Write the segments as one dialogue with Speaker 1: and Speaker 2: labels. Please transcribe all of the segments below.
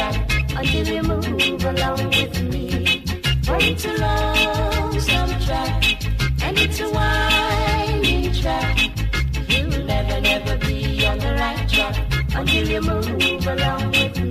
Speaker 1: shot until you move along with me. One too long, some track, and it's a winding track. You'll never, never be
Speaker 2: on the right track until you move along with me.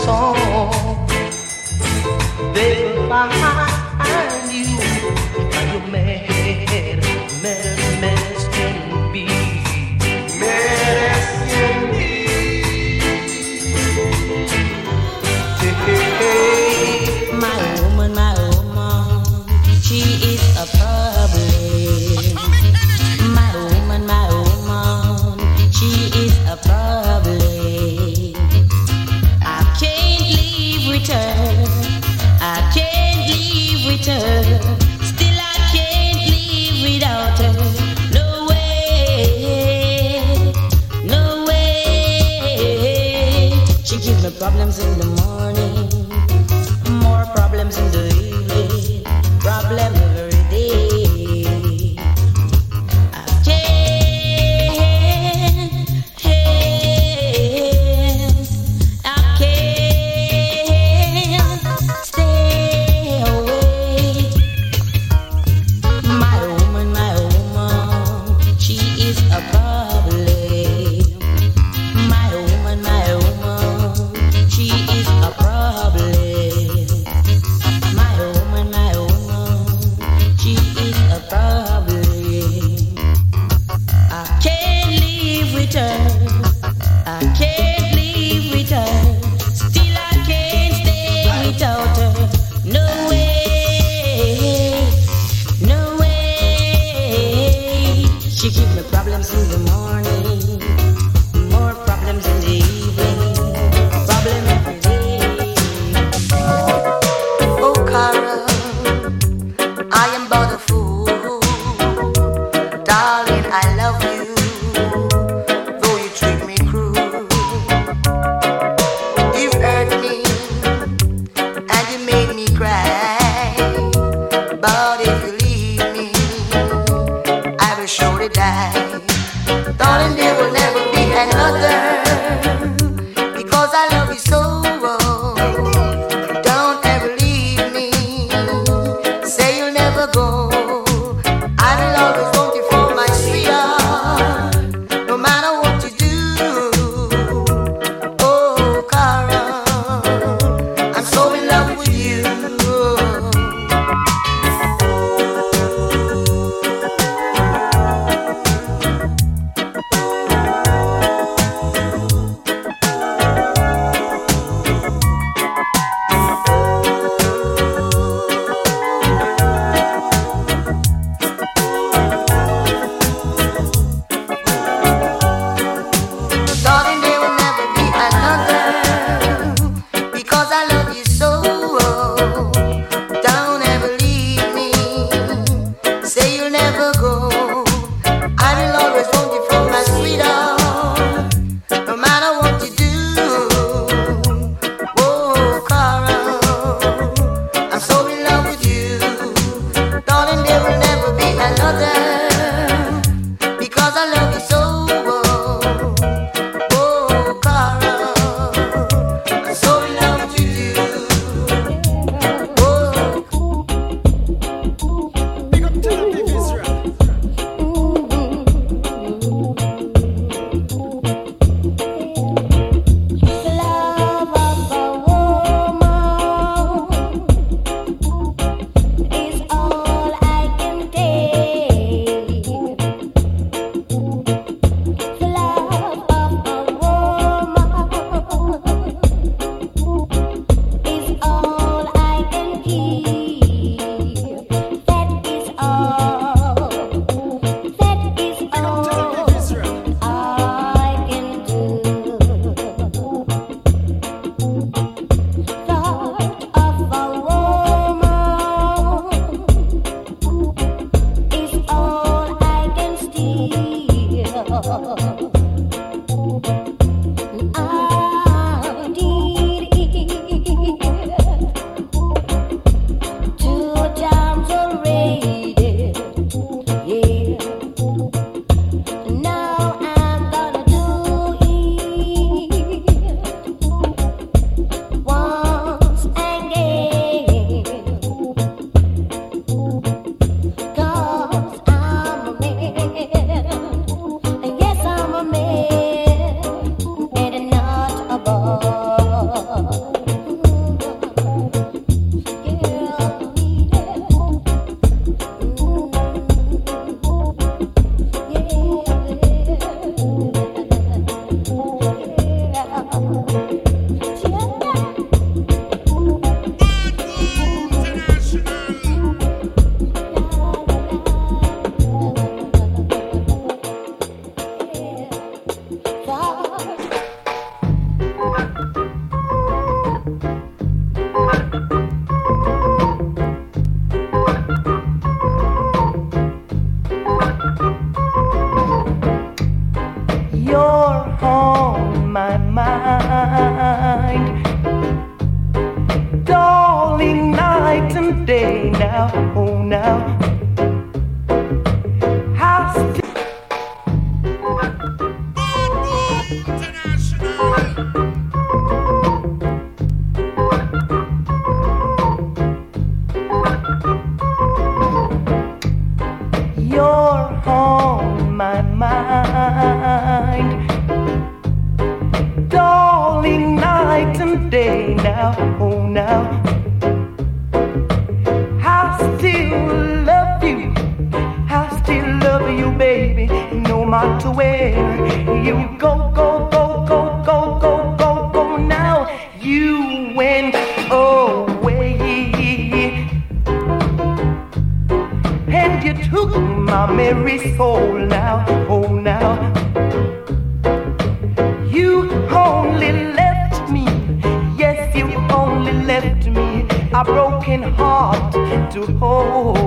Speaker 2: Song. every soul now, oh now. You only left me, yes, you only left me a broken heart to hold.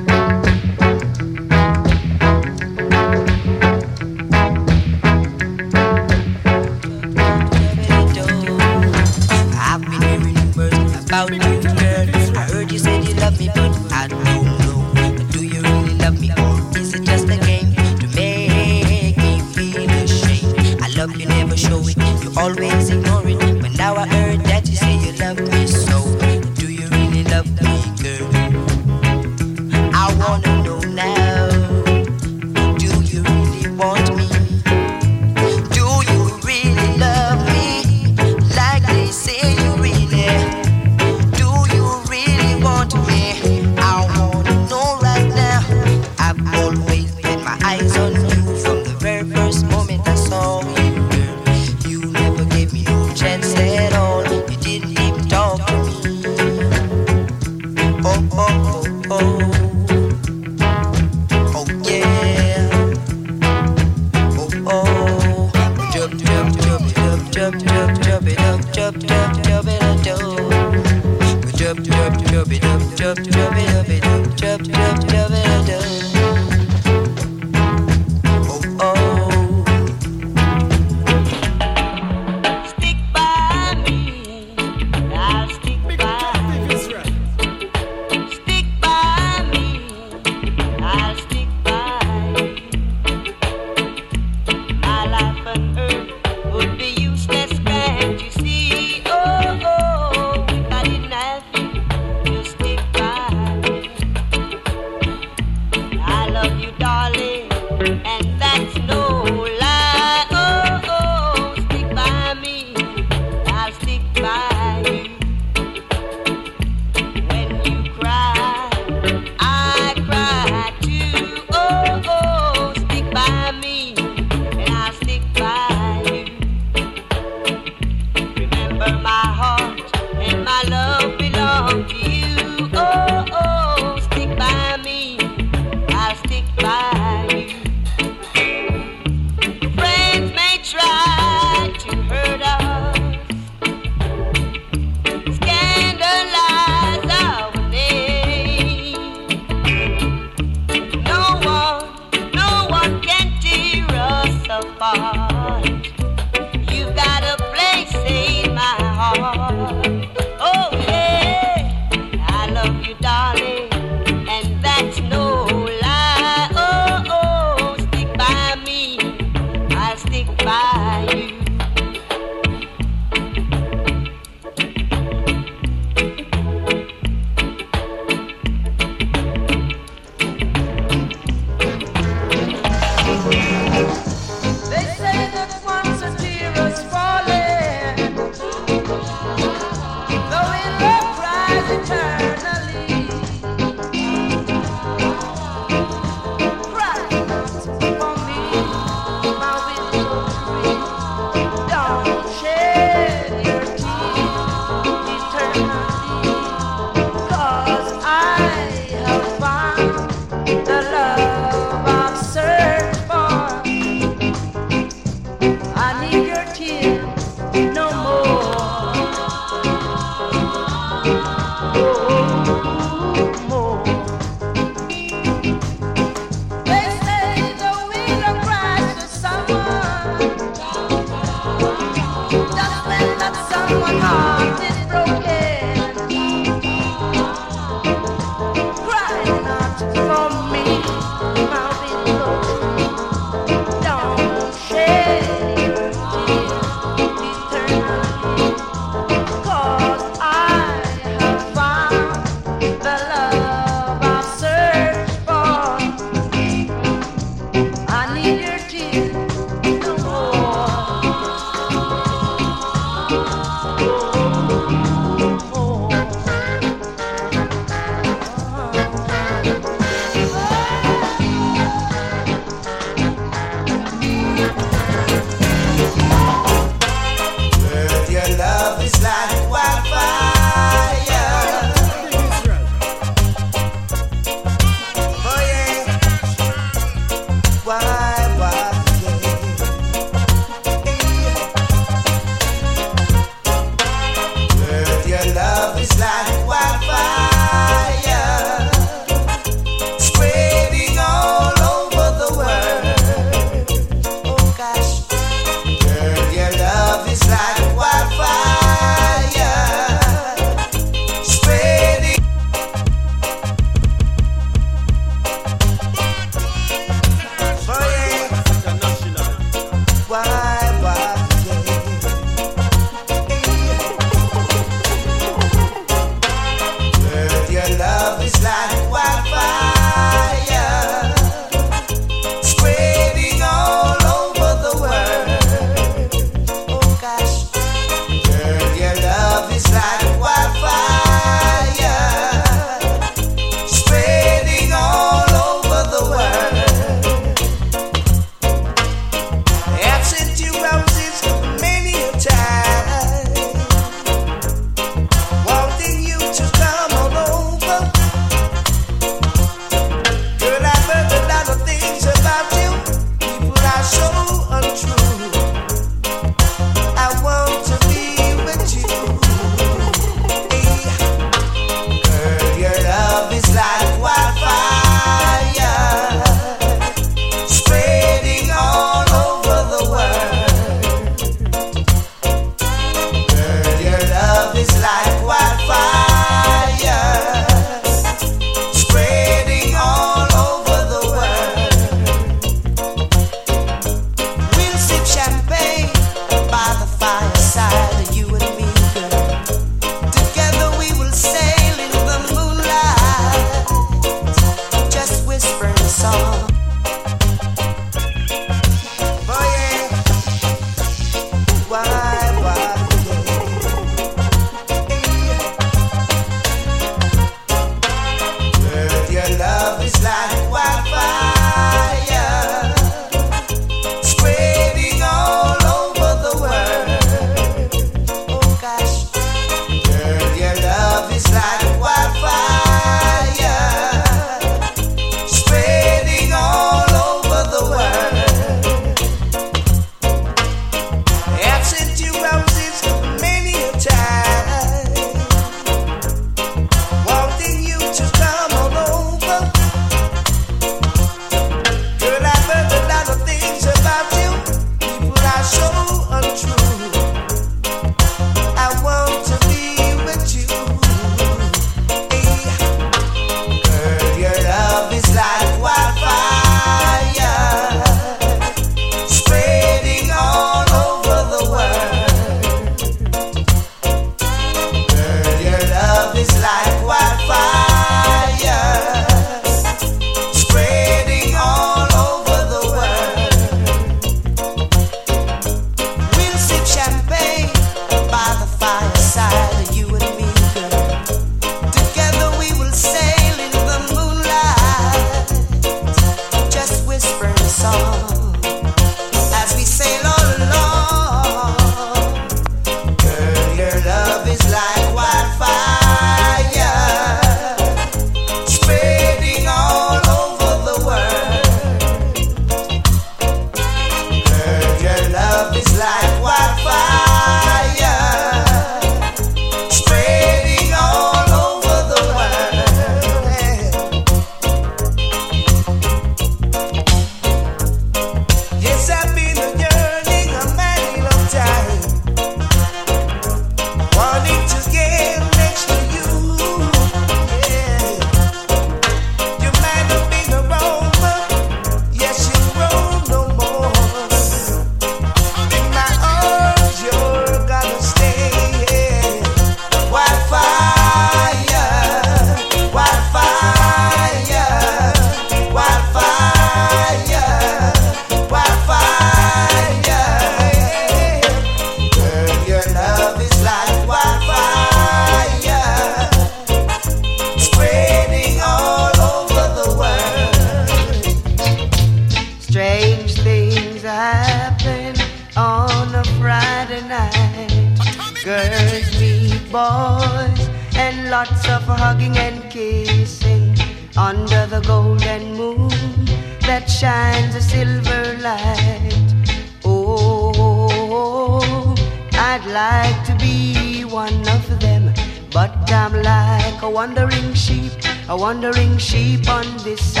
Speaker 2: Not every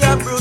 Speaker 2: yeah bro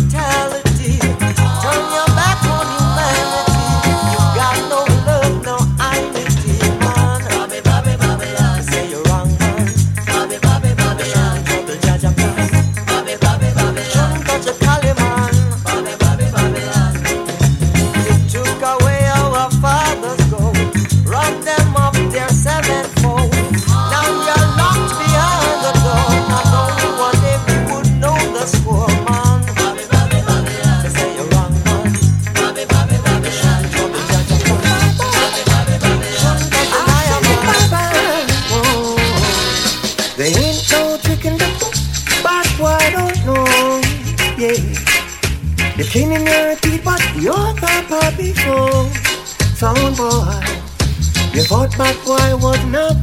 Speaker 2: But my boy wasn't up.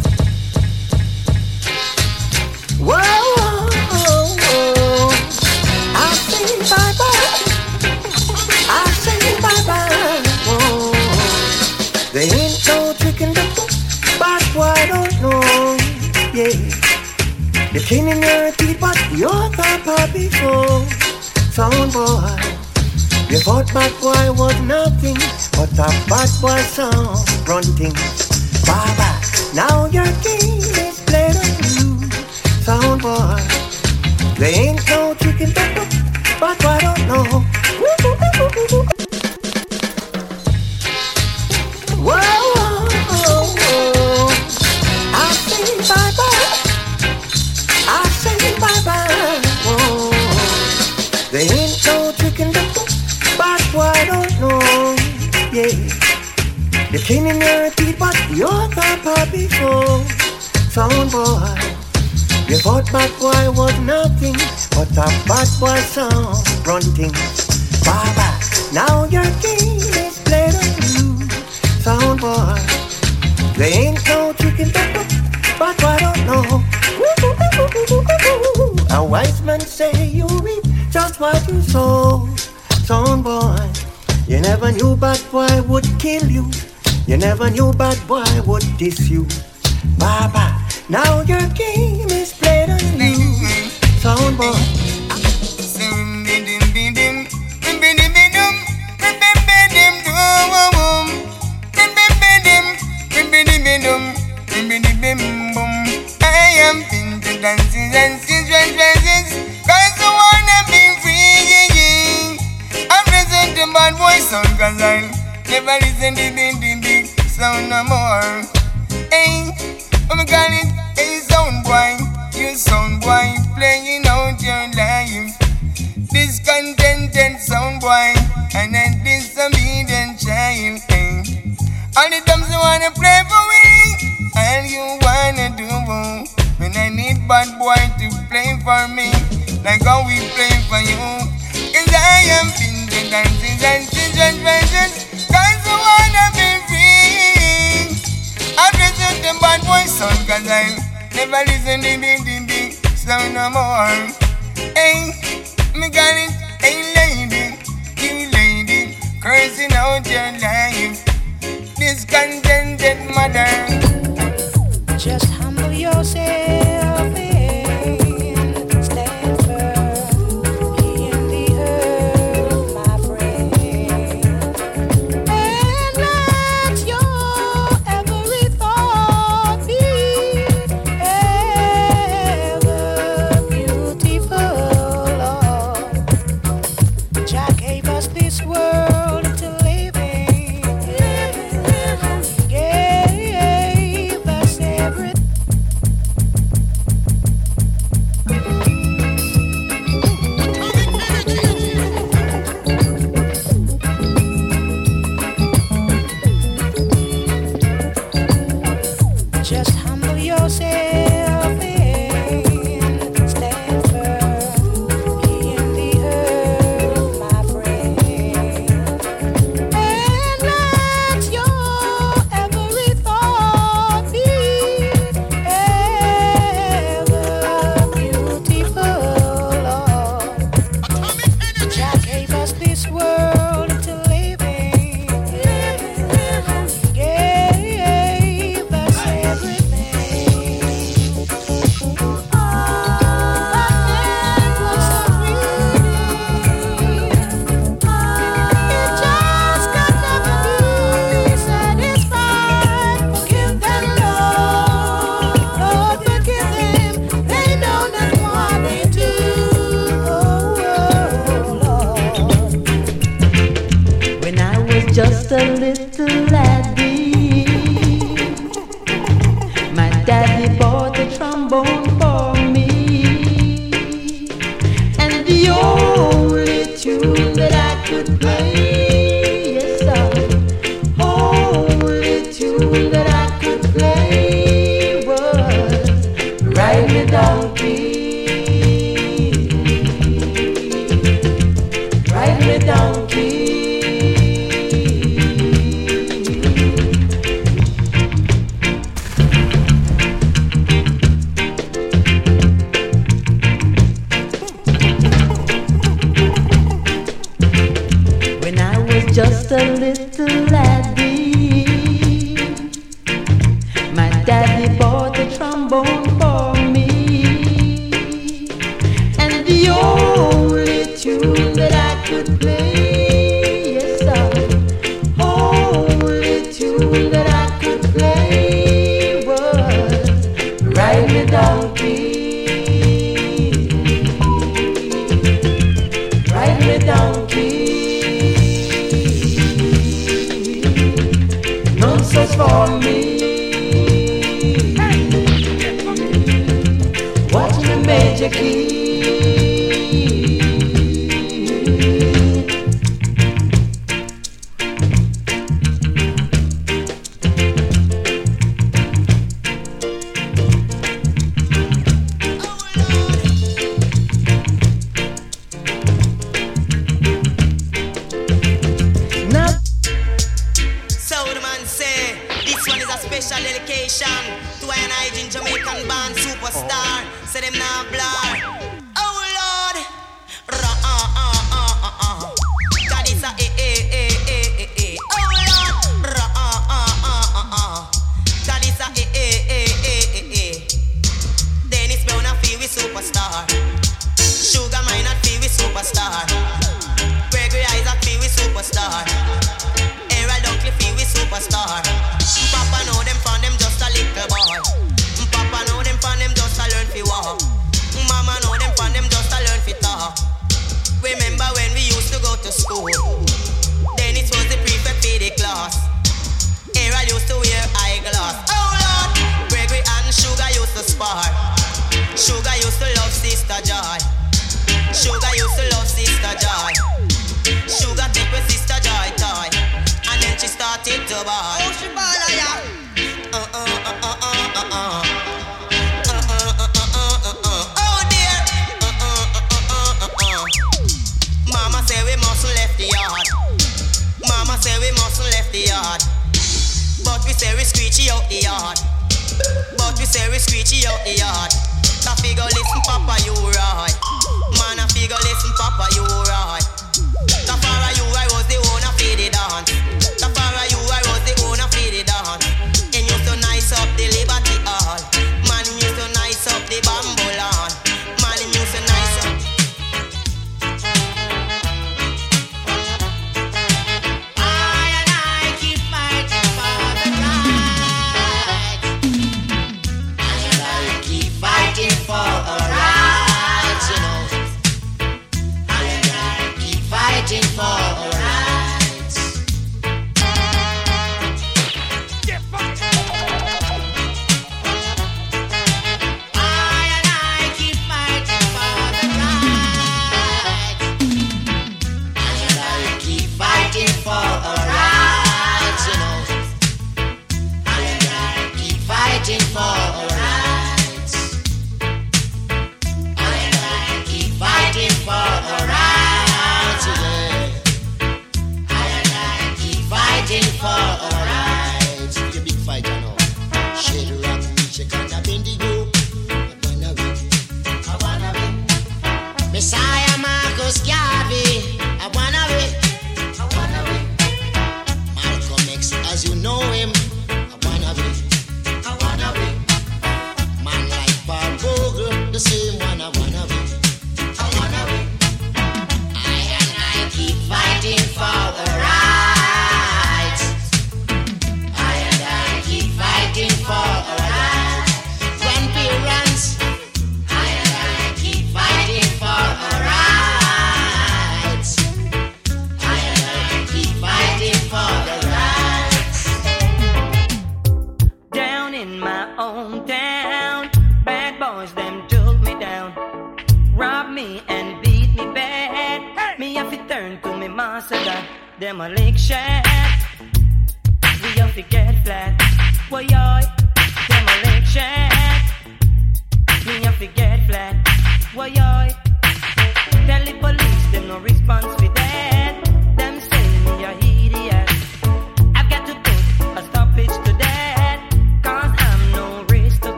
Speaker 2: Whoa, whoa, whoa. I say bye bye. I say bye bye. Whoa. They ain't no chicken little, but why don't know? Yeah. You came in there deep, but you're the puppy soul. Sound boy. You thought bad boy was nothing, but a bad boy sound grunting. Now your game is played on you, sound oh, boy. There ain't no chicken pepper, but I don't know. Whoa, whoa, whoa, I say bye bye. I say bye bye. Whoa. There ain't
Speaker 3: no chicken pepper, but I
Speaker 2: don't know. Yeah, the king But bad boy was nothing but a bad boy song grunting. Baba, now your game is played on you, sound boy. They ain't no chicken but I don't know. A
Speaker 3: wise
Speaker 2: man say you reap just what you sow, sound boy. You never knew bad boy would kill you. You never knew bad boy would diss you. Baba, now your game is I go we play for you. Cause I am children, dancing and children, version. Cause I wanna be free. I'm present the bad boy
Speaker 3: son, cause
Speaker 2: I never listen to big, big, big sound
Speaker 3: no more. Hey, me got it.
Speaker 2: Hey,
Speaker 3: lady, you lady,
Speaker 2: cursing
Speaker 3: out your life. Discontented mother. Just humble yourself.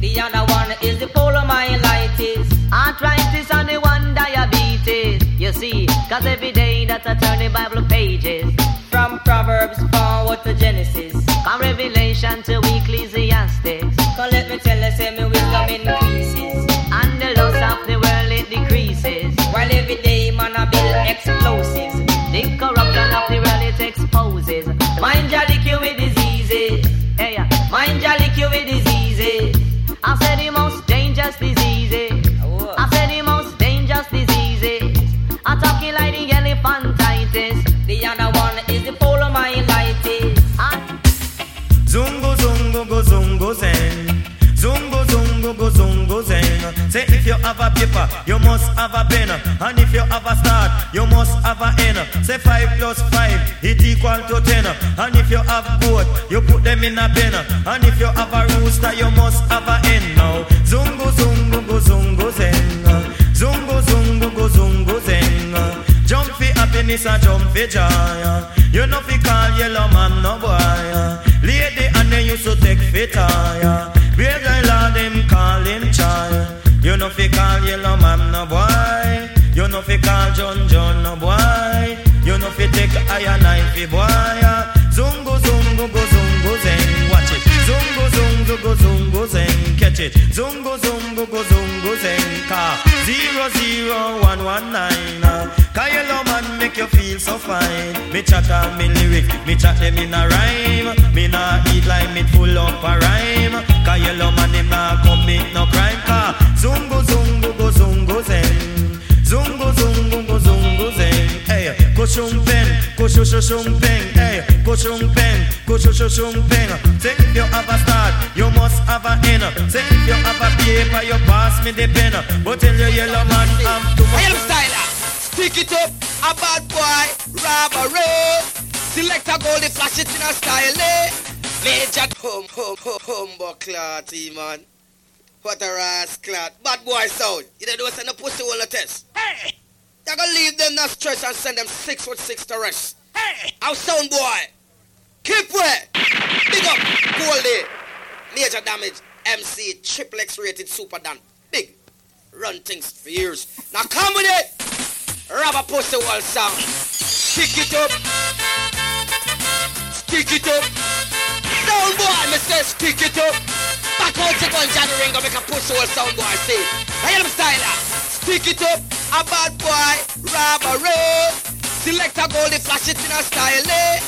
Speaker 3: The
Speaker 2: other one is the poliomyelitis.
Speaker 3: Arthritis and the one diabetes. You see, cause every day that I turn the Bible pages.
Speaker 2: From Proverbs forward to Genesis.
Speaker 3: From Revelation to Ecclesiastics.
Speaker 2: Cause let me tell you, say me wisdom increases.
Speaker 3: And the lust of the world it decreases.
Speaker 2: While every day man I build explosives.
Speaker 3: The corruption of the world
Speaker 4: paper, you must have a pen. And if you have a start, you must have a end. Say five plus five, it equal to ten. And if you have goat, you put them in a pen. And if you have a rooster, you must have a hen. Now zungo zungo go zungo zen. Zungo zungo go zungo zen. Jump for happiness and jump for joy. You know fi call yellow man no boy. Lady and they used to take fit fi call yellow man no boy. You know fi call John John no boy. You know fi take iron knife boy. Zungo zungo go zungo zen. Watch it. Zungo zungo go zungo zen. Catch it. Zungo zungo go zungo zen. Car zero zero one one nine. Cause yellow man make you feel so fine. Me chat on me lyric, me chat eh, them in a rhyme. Me nah eat like me full up a rhyme. Cause yellow man him nah commit no crime. Zungo zungo go zungo zen. Zungo zungo go zungo zen. Hey, go shumpen, go shu shu shumpen. Hey, go shumpen, go shu shu shumpen. Say if you have a start, you must have a end. Say if you have a paper, you pass me the pen. But tell your yellow man I'm too much.
Speaker 5: Hail styler, stick it up, a bad boy, robbery. Select a gold, flash it in a style, eh? Major hum, hum, hum, humble clarty, man. What a rascal. Bad boy sound. You don't do send a pussy on the test. Hey! You gonna leave them not stress and send them six foot six to rest. Hey! How sound boy? Keep way! wet. up, Goldie. Major damage. MC triple X rated super done. Big. Run things for years. Now come with it. Rubber pussy wall sound. Stick it up. Stick it up. Sound boy, say stick it up. Back out to Johnny ring or make a pussy wall sound boy I say. I hear them style Stick it up. A bad boy. Robbery. Select a goldie flash it in a style.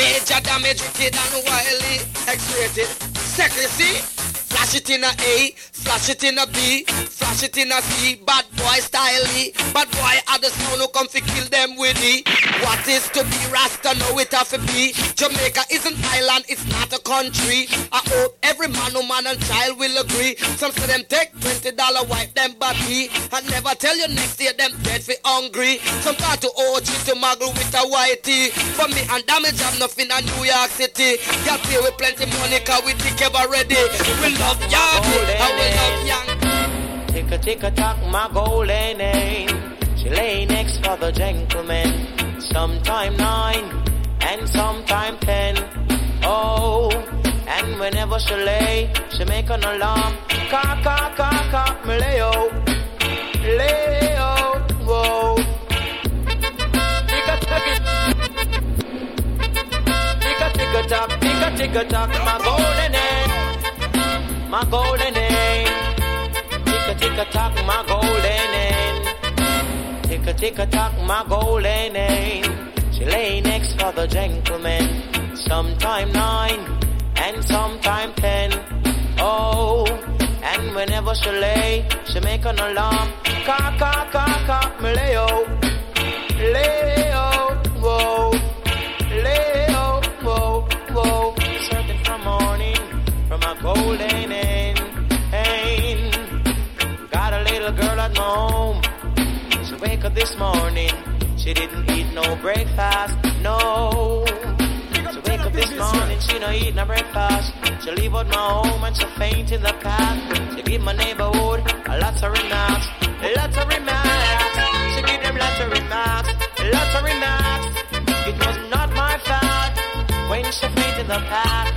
Speaker 5: Major damage rated and wildly X-rated. Secrecy. Flash it in a A, flash it in a B, flash it in a C. Bad boy style E. Bad boy the sound who come fi kill them with E. What is to be Rasta? Know it have to be. Jamaica isn't island, it's not a country. I hope every man, woman and child will agree. Some say them take twenty dollar wipe them body and never tell you next year them dead fi hungry. Some got to OG to muggle with a whitey. For me and damage have nothing in New York City. Got pay with plenty money cause we think ever ready. Love young, I will love young.
Speaker 6: Tick a tick a tock, my golden name. She lay next for the gentleman. Sometime nine and sometime ten. Oh, and whenever she lay, she make an alarm. Cock, cock, cock, cock, me lay oh, lay oh, whoa. Tick a tick tick a tick a tock, tick a tick a tock, my golden my golden name. Tick a tick a tock, my golden name. Tick a tick a tock, my golden name. She lay next for the gentleman. Sometime nine and sometime ten. Oh, and whenever she lay, she make an alarm. Cock, cock, cock, cock, me lay oh, lay oh, whoa, lay whoa, whoa. Searching morning golden home. She wake up this morning. She didn't eat no breakfast, no. She wake up this morning, she no eat no breakfast. She leave out my home and she faint in the path. She give my neighborhood a lot of remarks, lots of remarks. She give them lots of remarks, lots of remarks. It was not my fault when she faint in the path.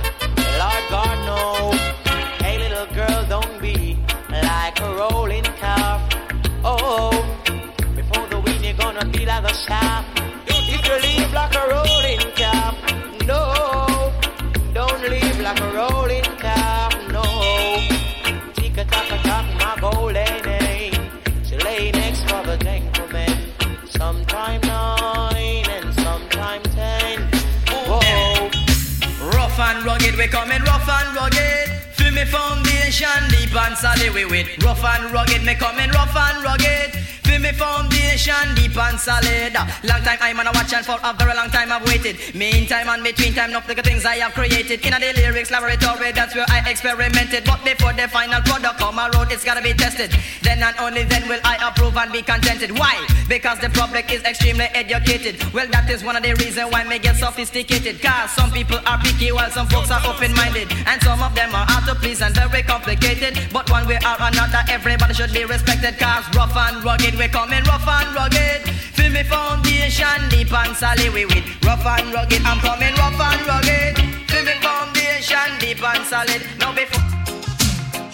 Speaker 7: Foundation deep and solid we with. Rough and rugged, me coming rough and rugged. Feel me foundation deep and solid. Long time I'm on a watch and for a very long time I've waited. Meantime and between time, enough the things I have created. In a the lyrics laboratory, that's where I experimented. But before the final product come around, it's gotta be tested. Then and only then will I approve and be contented. Why? Because the public is extremely educated. Well, that is one of the reasons why me get sophisticated. Cause some people are picky while some folks are open-minded. And some of them are hard to please and very complicated. But one way or another, everybody should be respected. Cause rough and rugged, we coming rough and rugged. Feel me foundation deep and solid we with. Rough and rugged, I'm coming rough and rugged. Feel me foundation deep and solid. Now before.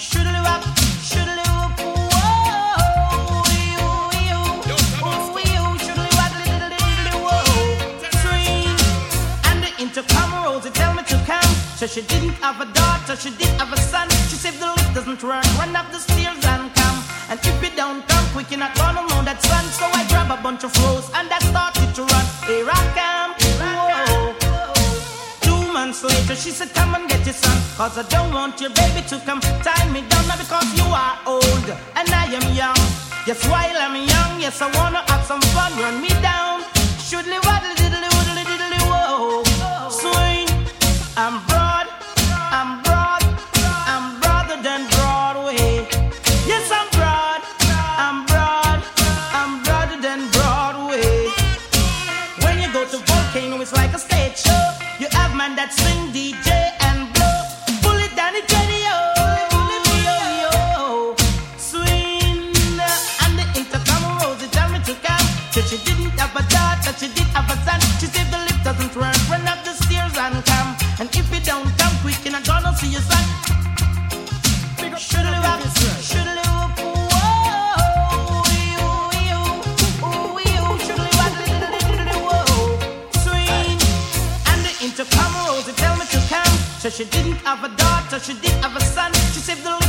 Speaker 1: Shoodly wop, shoodly wop, whoa, you, you, ooh, you, shoodly wop, diddly, diddly, whoa. Swing. And the intercom rolls, it tell me to come. So she didn't have a daughter, she didn't have a son. She said the lift doesn't work, run up the stairs and if you don't come quick, you're not gonna know that son. So I grab a bunch of flows and I started to run. Here I come, whoa. Two months later, she said, Come and get your son. Cause I don't want your baby to come tie me down. Not because you are old and I am young. Yes, while I'm young, yes, I wanna have some fun. Run me down. Shoodly waddly diddly woodly diddly whoa. Swing. I'm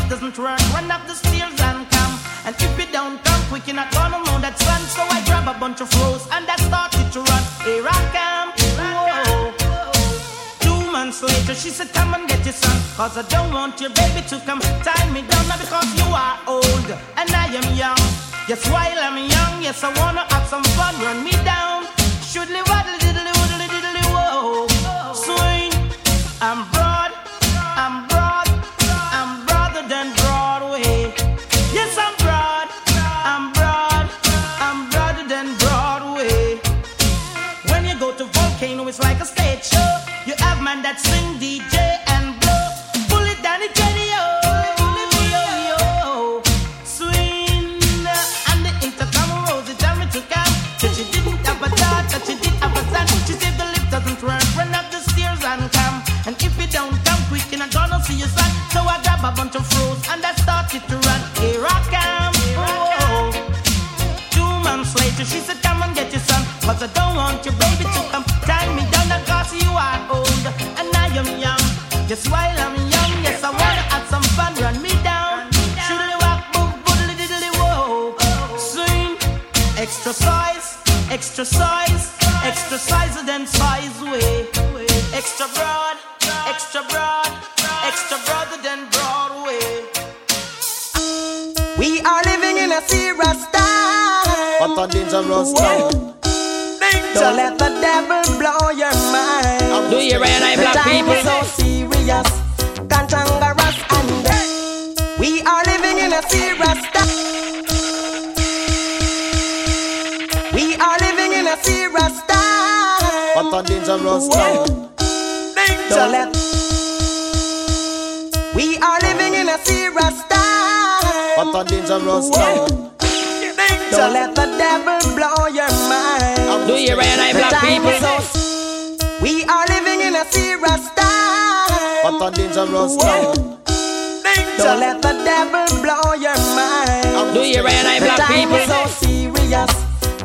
Speaker 1: doesn't work, run up the stairs and come. And if you don't come quick, you're not gonna know that. So I grab a bunch of flows and I started to run. Here I come. Whoa. Two months later, she said, Come and get your son. Cause I don't want your baby to come tie me down. Now because you are old and I am young. Yes, while I'm young, yes, I wanna have some fun. Run me down. Shoodly waddle diddly woodly diddly whoa. Swing. I'm a
Speaker 8: dangerous time.
Speaker 9: Don't let the devil blow your mind.
Speaker 7: Do you recognize
Speaker 9: The
Speaker 7: black people?
Speaker 9: is so serious, cantankerous, and uh, we are living in a serious time. We are living in a serious time.
Speaker 8: What a dangerous time.
Speaker 9: Don't let. We are living in a serious time.
Speaker 8: What a dangerous time.
Speaker 9: Don't let the devil blow your mind.
Speaker 7: Do you recognize
Speaker 9: The
Speaker 7: black
Speaker 9: time
Speaker 7: people?
Speaker 9: is so- We are living in a serious time.
Speaker 8: What a dangerous time.
Speaker 9: Don't let the devil blow your mind.
Speaker 7: Do you recognize
Speaker 9: The
Speaker 7: black
Speaker 9: time
Speaker 7: people?
Speaker 9: is so serious,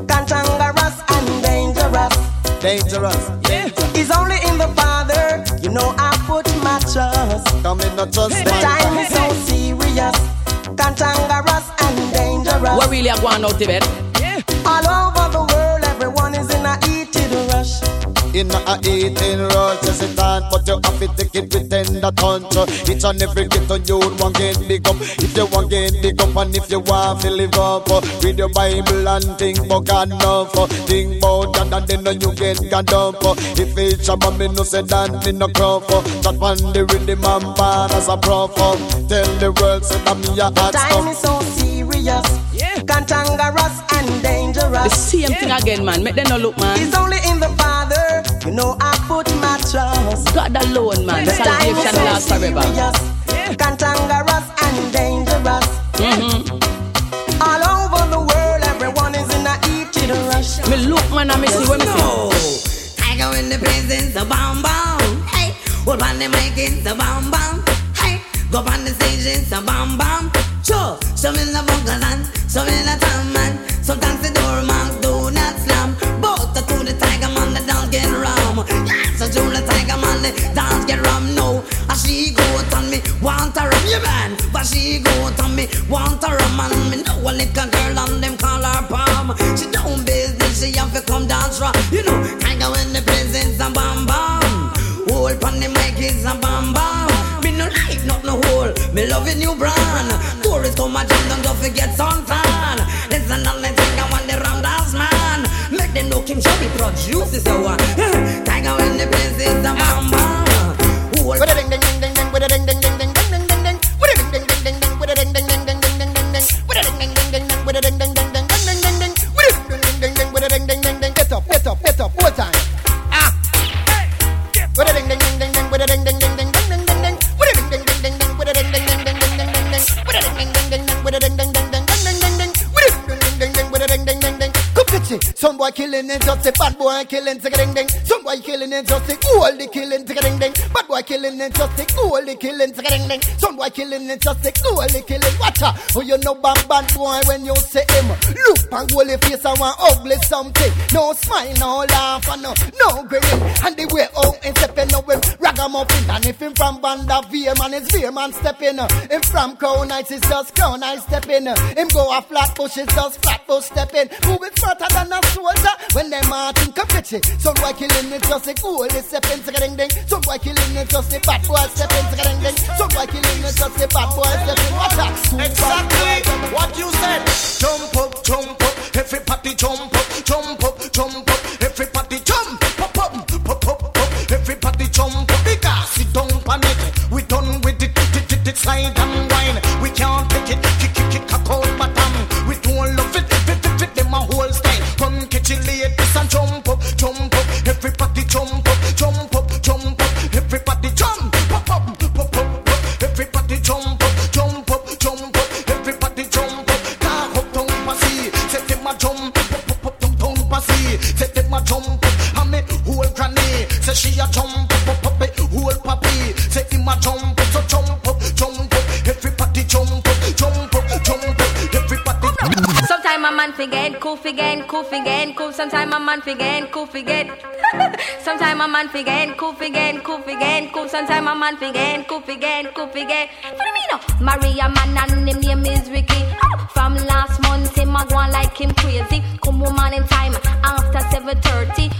Speaker 9: cantankerous and dangerous.
Speaker 8: Dangerous.
Speaker 9: It's only in the Father, you know I put my trust.
Speaker 8: Come in, not trust
Speaker 9: The
Speaker 8: man.
Speaker 9: time is so serious, cantankerous and dangerous.
Speaker 7: What really are going out to bed?
Speaker 9: All In a
Speaker 8: eating rush, yes it on, but you have to take it with tender touch. Each and every ghetto you want get big up. If you want get big up and if you want to live up, uh, read your Bible and think about God enough. uh, Think about God and then you get God up. uh. If it's a man, me no say that me no crop. uh. That one the rhythm and born as a prof. uh. Tell the world say that me a hot stuff.
Speaker 9: Time is
Speaker 8: stuff.
Speaker 9: so serious, Yeah. cantankerous and dangerous.
Speaker 7: The
Speaker 9: dangerous.
Speaker 7: same thing again, man. Make them no look, man.
Speaker 9: It's only in the Father, you know I put my trust.
Speaker 7: God alone, man.
Speaker 9: The time is
Speaker 7: Salvation
Speaker 9: so
Speaker 7: lasts forever.
Speaker 9: serious, cantankerous and dangerous.
Speaker 7: Mm-hmm.
Speaker 9: All over the world, everyone is in a heated rush.
Speaker 7: Me look, man, and me see what me see.
Speaker 3: Tiger in the presence of bam bam. Hey, hold on the mic in the bam bam. Hey, go on the stage in the bam bam. Sure, some in the vocal and some in the tam man. Sometimes the the dance get rum. No, and she go on me, want a rum, yeah man. But she go on me, want a rum, and me know a little girl and them call her palm. She don't business, she have to come dance raw. You know, tiger in the presence and bam bam. Hold on the mic is a bam bam. Me no like not no hole. Me loving new brand. Tourists come a jam, don't forget suntan. Listen on the Kim Shelly juices, our Tiger in the place is a
Speaker 8: mama. Son
Speaker 10: boy killing it just a bad boy killing tick ding ding. Some boy killing it just a goal the killing tick ding ding. Bad boy killing it just a goal the killing tick ding ding. Some boy killing it just a goal the killing. Watch out, oh you know bad bad boy when you say him. Look and goal face and one ugly something. No smile, no laugh and no no grinning. And the way out and stepping up him ragamuffin. And if him from Banda Veer man is Veer man stepping. Him from Crown Heights is just Crown Heights stepping. Him go a Flatbush is just Flatbush stepping. Moving smarter than a soldier when them a think of pitchy. Some boy killing it just a cool is stepping to ding ding. Some boy killing it just a bad boy stepping to ding ding. Some boy killing it just a bad boy stepping. Watch out.
Speaker 11: Exactly what you said. Jump up, jump up, everybody jump up,
Speaker 12: Sometime a man forget, cool forget. Sometime a man forget, cool forget, cool forget, cool. Sometime a man forget, cool forget, cool forget. What do you mean? oh? Maria man and him name is Ricky. Oh, from last month him a go like him crazy. Come woman in time after 7:30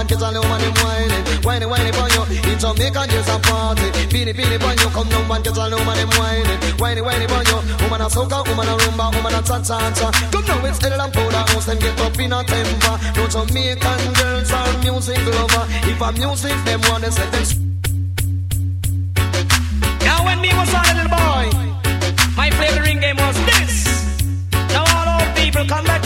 Speaker 8: down get a little man in whining. Whiny, whiny, boy, you. In Jamaica there's a party. Beanie, beanie, boy, you come down and get a little man in whining. Whiny, whiny, boy, you. Woman a soca, woman a rumba, woman a cha-cha-cha. Come now, it's Ella and Powder House, them get up in a temper. No Jamaican girls are music lover. If a music, them want to set them
Speaker 7: Now when me was a little boy, my favorite ring game was this. Now all old people come back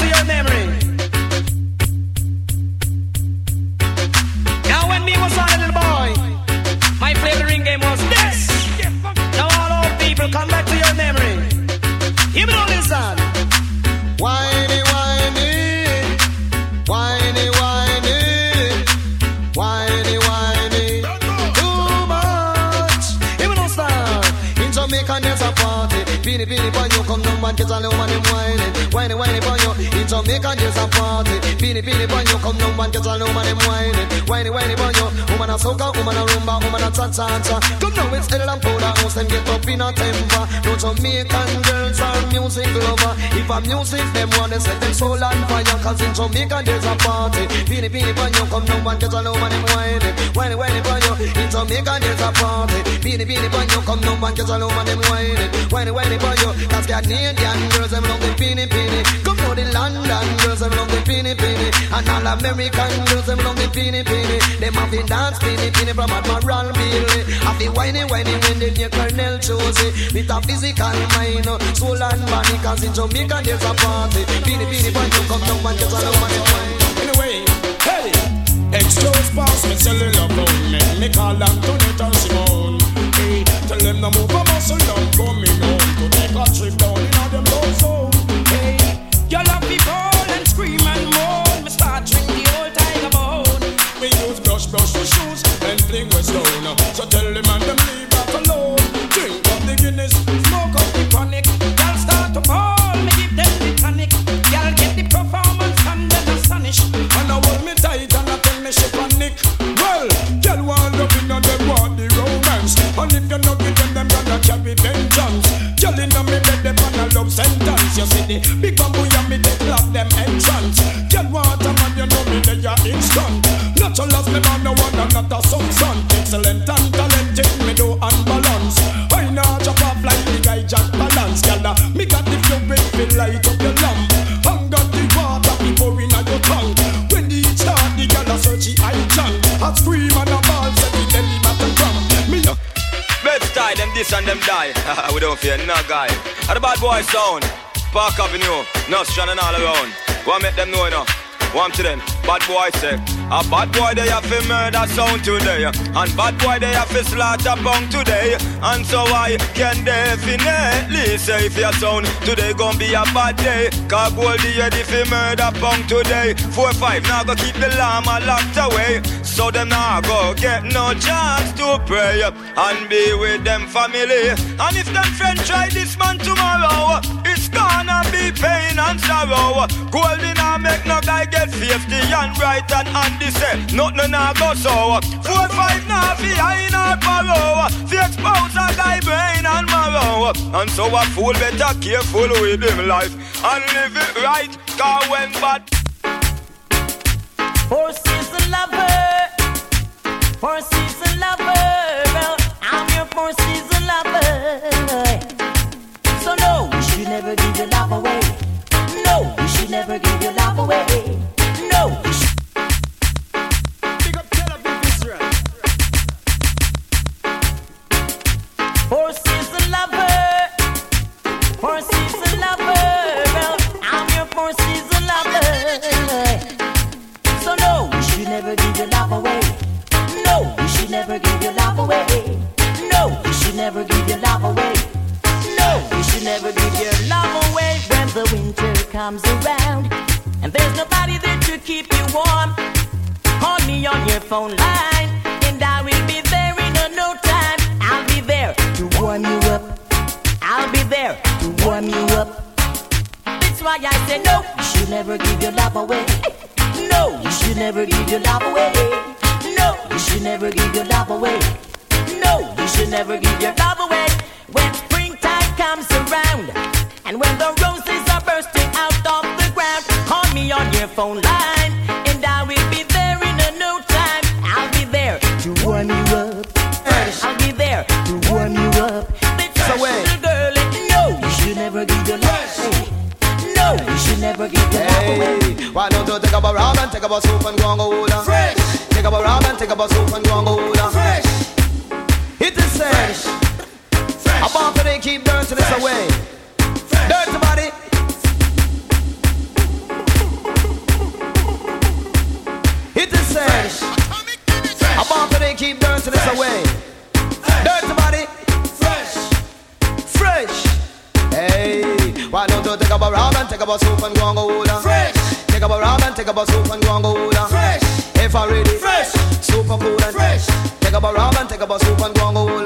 Speaker 7: come
Speaker 8: down and a little money whining. Whining, whining boy, you in Jamaica there's a party. Beanie beanie boy, you come down and get a little money whining. Whining, whining boy, you woman a soca, woman a rumba, woman a cha cha cha. Come down with Edel and Powder House, them get up in a temper. No Jamaican girls are music lover. If a music them wanna set them soul on fire, cause in Jamaica there's a party. Beanie beanie boy, you come down and get a little money whining. Whining, whining boy, you in Jamaica there's a party. Beanie beanie boy, you come down and get a little money whining. Whining, whining boy, you cause Canadian girls them love the beanie beanie. Come to the London girls them love the beanie beanie. And all American girls them love the beanie beanie. Them have the dance beanie beanie from Admiral Bailey. Have the whiny whiny when they hear Colonel Josey. With a physical mind, soul and body. Cause in Jamaica there's a party. Beanie beanie boy, you come down and get a money whining.
Speaker 13: Anyway, hey, excuse pass me cellular phone. Make me call Antoinette and Simone. Hey, tell them no move a muscle down coming home to take a trip down brush for shoes and fling with stone. So tell them and them leave that alone. Drink up the Guinness,
Speaker 14: Smoke up the chronic. Y'all start to fall. Me give them the tonic. Y'all get the performance and then astonish.
Speaker 13: and I hold me tight and I tell me she panic. Well, girl want loving and them want the romance. And if you not give them, them gonna carry vengeance. Girl inna me bed, them on a love sentence. You see the big bamboo and me they block them entrance. And
Speaker 15: them die. we don't fear no guy. At the bad boy sound. Park Avenue, Nostrand and all around. Wanna make them know now. One to them, bad boy say A bad boy they have to murder sound today And bad boy they have to slaughter bong today And so I can definitely say if your sound today gon' be a bad day Cause Goldie head if he murder bong today. Four five now go keep the llama locked away So them now go get no chance to pray And be with them family. And if them friend try this man tomorrow Be pain and sorrow. Goldie now make no guy get 50 and bright and handy say Nothing now go so. Four five now fi high not borrow. Fi expose a guy brain and marrow. And so a fool better careful with him life And live it right Cause when bad
Speaker 14: Four season lover, four season lover. Never give your love away. Comes around and there's nobody there to keep you warm. Call me on your phone line and I will be there in a no time. I'll be there to warm you up. I'll be there to warm you up. That's why I say no, you should never give your love away. No, you should never give your love away. No, you should never give your love away. No, you should never give your love away. When springtime comes around, and when the roses are bursting out of the ground, call me on your phone line, and I will be there in a no time. I'll be there to warm you up. Fresh. I'll be there to warm you up. So little girl, no, you should never give your love. No, you should never give your love away.
Speaker 8: Hey, why don't you take up a rum and take up a soup and go and go hold?
Speaker 14: Fresh.
Speaker 8: Take up a rum and take up a soup and go and go hold.
Speaker 14: Fresh.
Speaker 8: It is fresh. I want to they keep dirty this away. Fresh. I want to they keep dirty this away. Dirty body.
Speaker 14: Fresh.
Speaker 8: Fresh. Hey, why don't you take up a rum and take up a soup and go and go hold?
Speaker 14: Fresh.
Speaker 8: Take up a rum and take up a soup and go and go hold.
Speaker 14: Fresh.
Speaker 8: If I ready,
Speaker 14: Fresh.
Speaker 8: super cool and
Speaker 14: Fresh.
Speaker 8: Take up a rum and take up a soup and go and go hold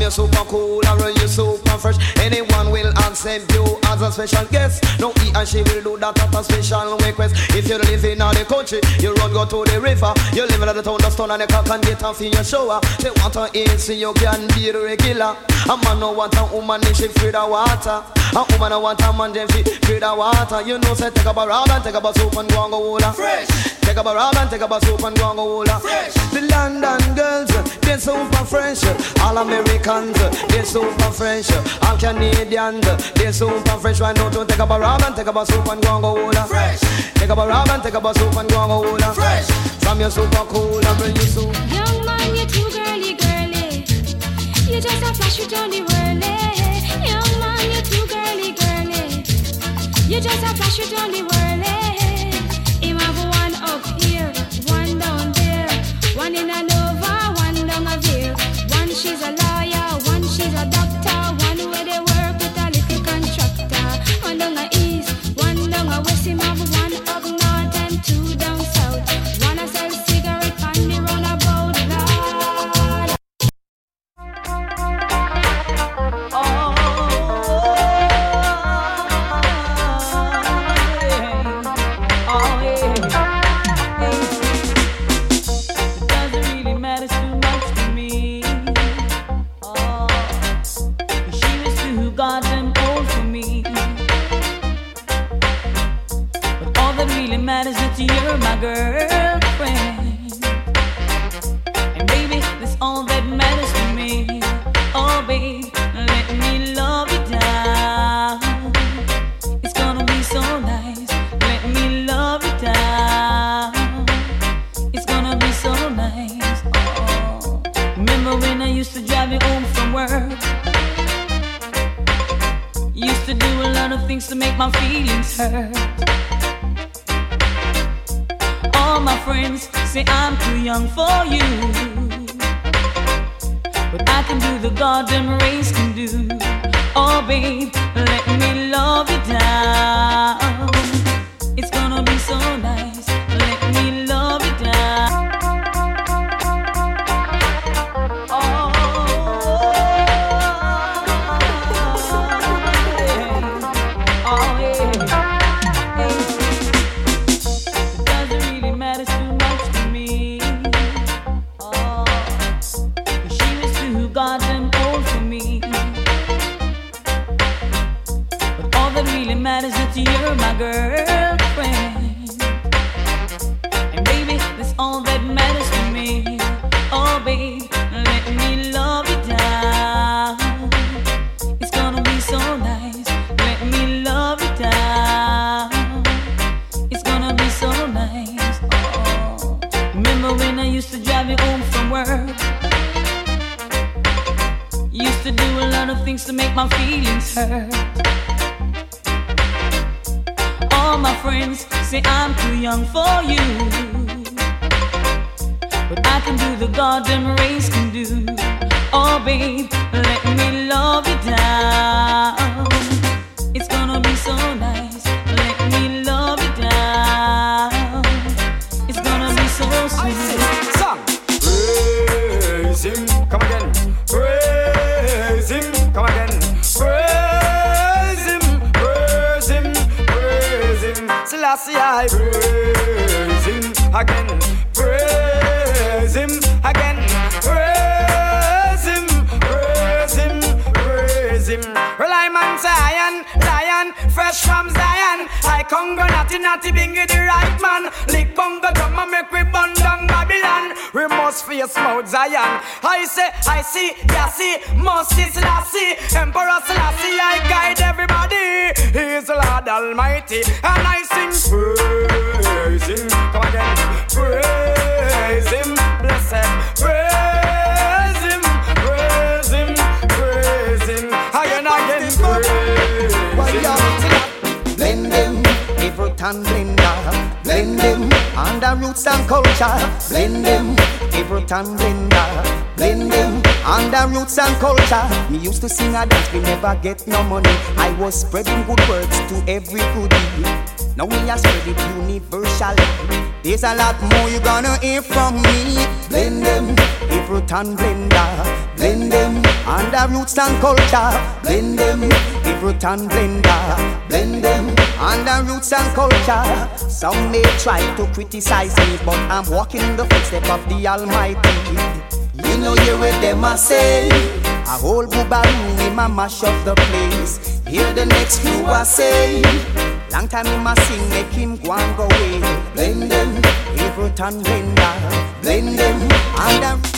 Speaker 8: your super cool or you super fresh, anyone will accept you as a special guest. No, he and she will do that at a special request. If you live in the country, you run go to the river. You live in the town, the stone and the cock and get off in your shower. They want to eat so you can be the regular. A man no want a woman she free the water. A woman no want a man fi free the water. You know say take up a rag and take up a soup and go and go hold Fresh. Take up a rag and take up a soup and go and go hold Fresh. The London girls, they're super fresh. All Americans, they're super fresh. All Canadians, they're super fresh. Why not you take up a rag and take up a soup and go and go hold Fresh. Take up a rag and take up a soup and go and go hold Fresh. From your super cool and bring you soup.
Speaker 16: Young man, you're too girly, girly. You just a flash it on the whirly. Young man, you're too girly, girly. You just a flash it on the whirly. One in a
Speaker 17: my feelings hurt. All my friends say I'm too young for you. But I can do the goddamn race can do. Oh, babe, let me love you down.
Speaker 13: Congo, natty, natty, bingy, the right man. Lick Congo, drum and make we bun down Babylon. We must face Mount Zion. I say, I see, yeah, see, must see Selassie. Emperor Selassie, I guide everybody. He's Lord Almighty, and I sing praise him. Come again, praise him, blessed,
Speaker 11: it and blender. Blend them, and the roots and culture. Blend them, favorite and blender. Blend them, and the roots and culture. Me used to sing a dance, we never get no money. I was spreading good words to every goodie. Now we are spread it universally. There's a lot more you gonna hear from me. Blend them, fruit and blender. Blend them, and the roots and culture. Blend them, fruit and blender blend them on the roots and culture. Some may try to criticize me, but I'm walking in the footsteps of the Almighty. You know you with them I say, a whole boobaloo in my mash up the place. Hear the next few I say. Long time him a sing, make him go and go away. Blend them, Everton blender, blend
Speaker 1: them,
Speaker 18: and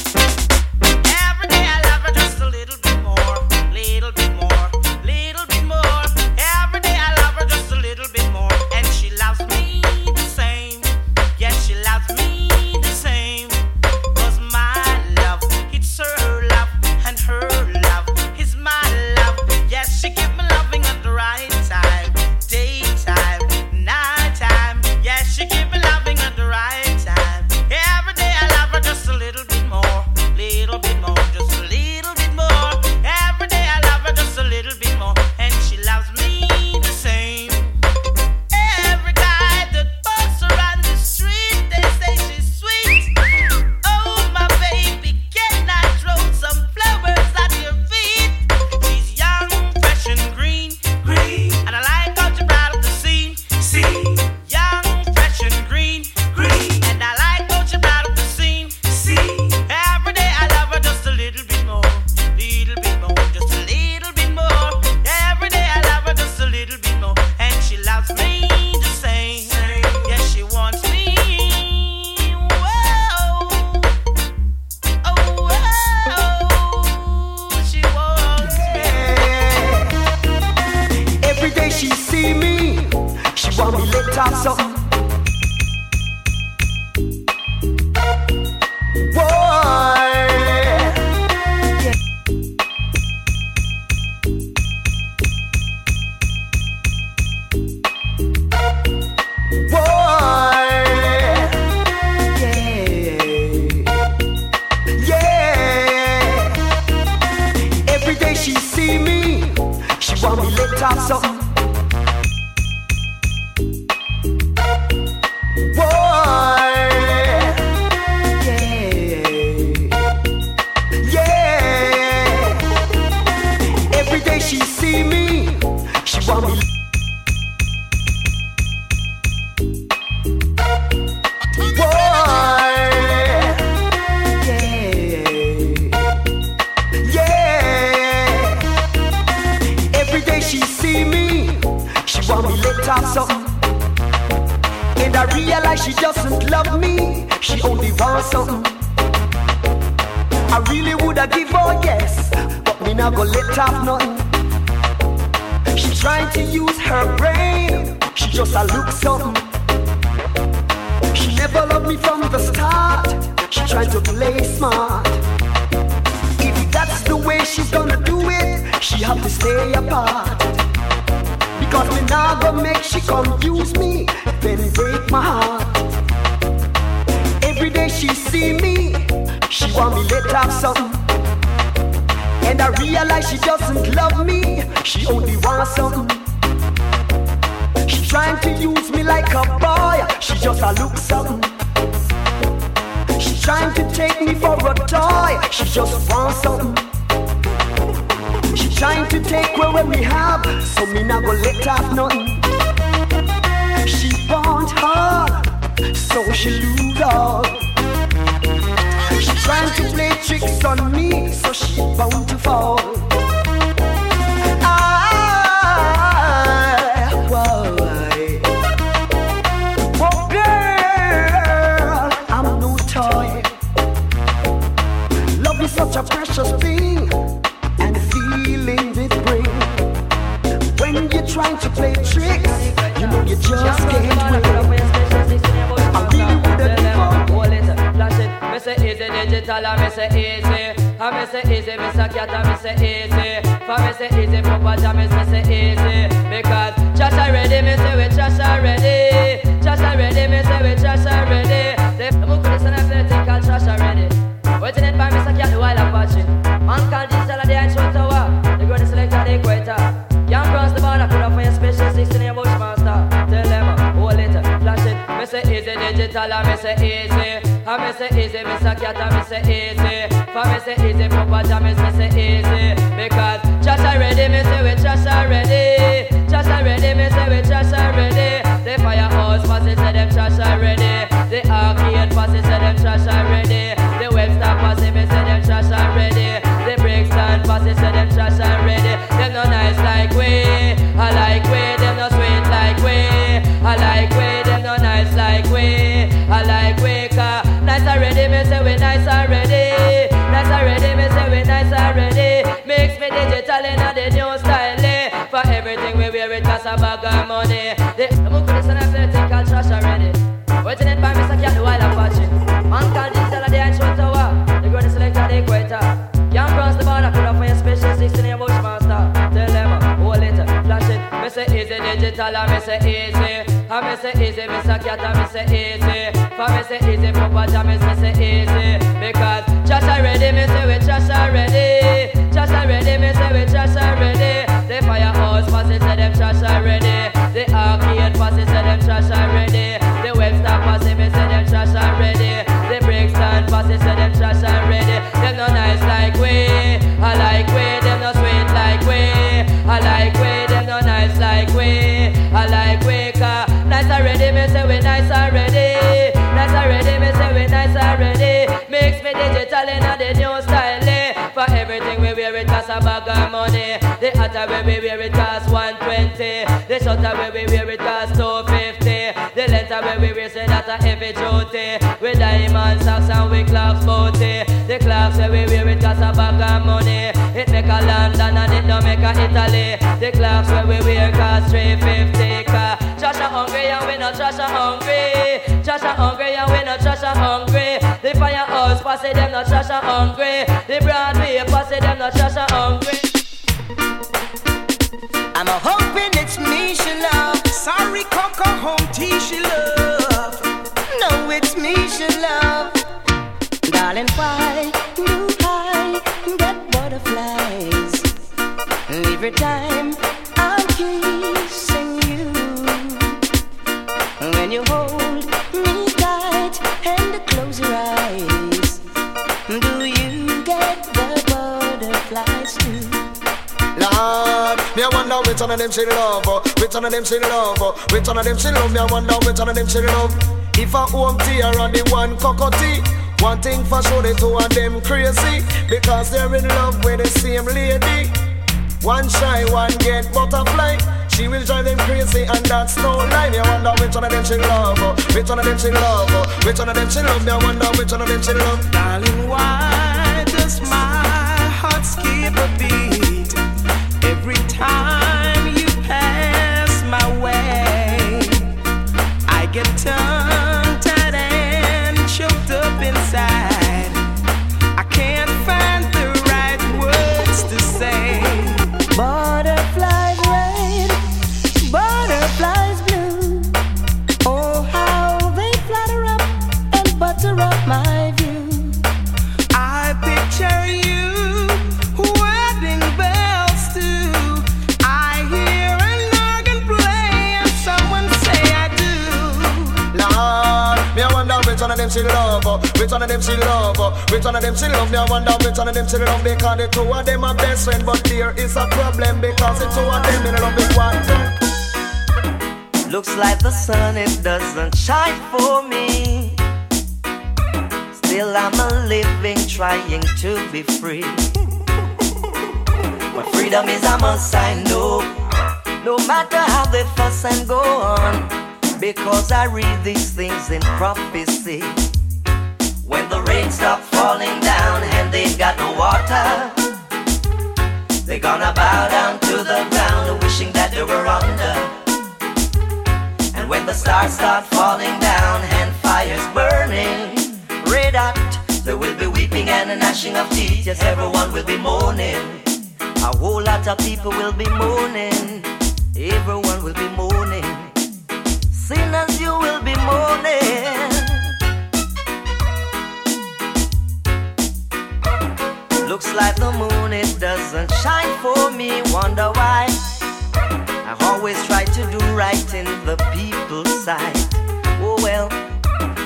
Speaker 18: digital, and me say easy. And me say easy, Mr. Cat, and me say easy. For me say easy, Papa Jam, me say easy. Because trash already, me say we trash already. Trash already, me say we trash already. The firehouse passes, say them trash already. The arcade passes, say them trash already. The Webster passes, me say them trash already. The Brixton passes, say them trash already. Them no nice like we. I like we. Them no sweet like we. I like we. Them no nice like we. Like. Cause nice already, me say we nice already. Nice already, me say we nice already. Mix me digital in the new style. eh. For everything we wear it cost a bag of money. The hotter we wear it cost 120. The shorter we wear it cost 250. Length we wear say that a heavy duty. With diamond socks and we clocks booty. The clocks way we wear it cost a bag of money. It make a London and it don't make a Italy. The clocks where we wear cost 350. Cause Trash a hungry and we not a hungry. Trash a hungry and we not a hungry. The firehouse pass it, them not a hungry. The Broadway pass it, them not a hungry.
Speaker 1: I'm a hoping it's me she love. Sorry, Cocoa Home T she love. No, it's me she love. Darling, why do I get butterflies every time
Speaker 8: which one of them she love, uh. which one of them she love, uh. which one of them she love. Me I wonder which one of them she love. If I Home T or the one Cocoa Tea, one thing for sure the two of them crazy because they're in love with the same lady. One shy, one get butterfly. She will drive them crazy and that's no lie. Me I wonder which one of them she love, oh, which one of them she love, which one of them she love. Me I wonder which one of them she love.
Speaker 1: Darling, why does my heart skip a beat every time
Speaker 8: them she love, which one of them she love, which one of them she love. Me I wonder which one of them she love because the two of them are best friends, but there is a problem because the two of them in love with one.
Speaker 19: Looks like the sun, it doesn't shine for me. Still, I'm a living, trying to be free. But freedom is a must, I know. No matter how they fuss and go on. Because I read these things in prophecy. When the rain stops falling down and they've got no water, they're gonna bow down to the ground, wishing that they were under. And when the stars start falling down and fires burning, red hot, there will be weeping and a gnashing of teeth. Yes, everyone will be mourning. A whole lot of people will be mourning. Everyone will be mourning soon as you will be mourning. Looks like the moon, it doesn't shine for me, wonder why. I always try to do right in the people's sight. Oh well,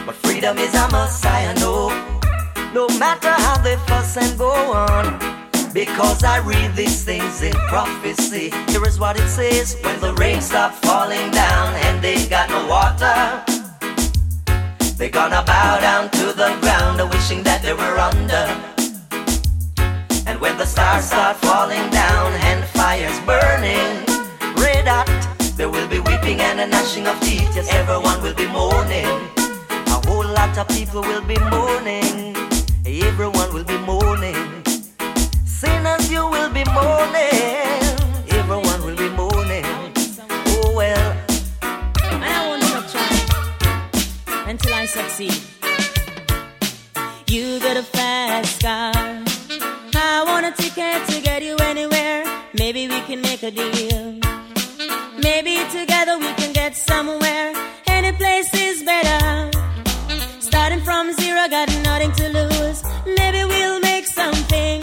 Speaker 19: but freedom is a must, I know. No matter how they fuss and go on. Because I read these things in prophecy. Here is what it says when the rain stop falling down and they got no water. They're gonna bow down to the ground, wishing that they were under. And when the stars start falling down and fires burning, red hot, there will be weeping and a gnashing of teeth. Yes, everyone will be mourning. A whole lot of people will be mourning. Everyone will be mourning. Sinners, you will be mourning. Everyone will be mourning. Oh well.
Speaker 20: And I won't stop trying until I succeed. You got a fast car. I want a ticket to get you anywhere. Maybe we can make a deal. Maybe together we can get somewhere. Any place is better. Starting from zero, got nothing to lose. Maybe we'll make something.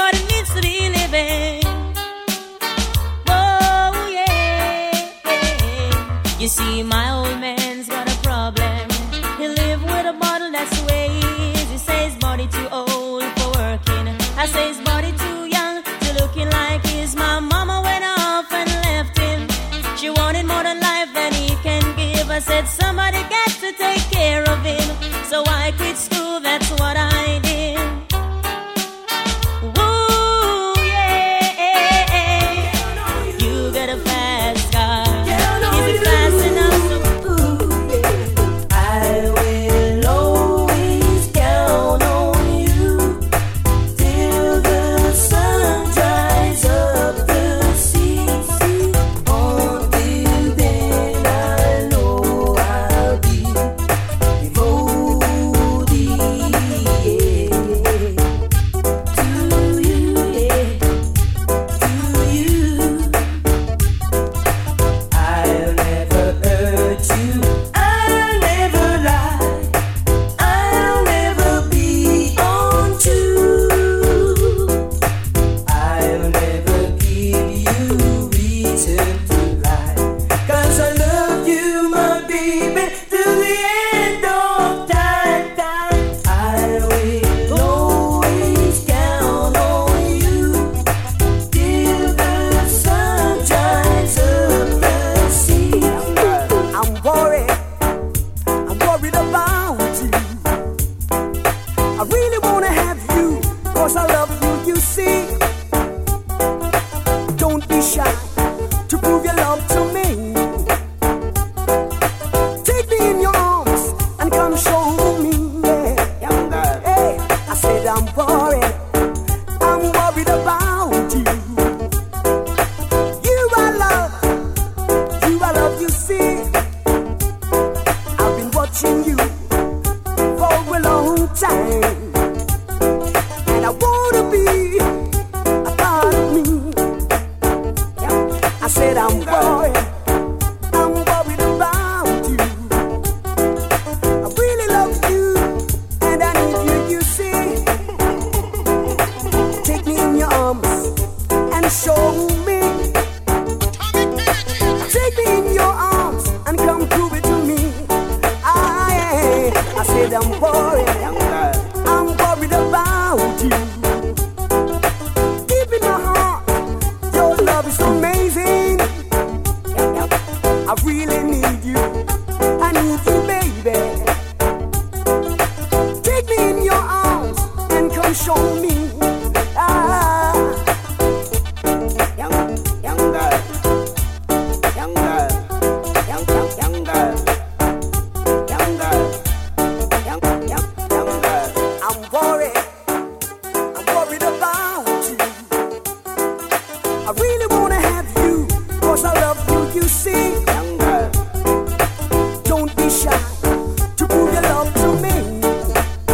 Speaker 20: see my old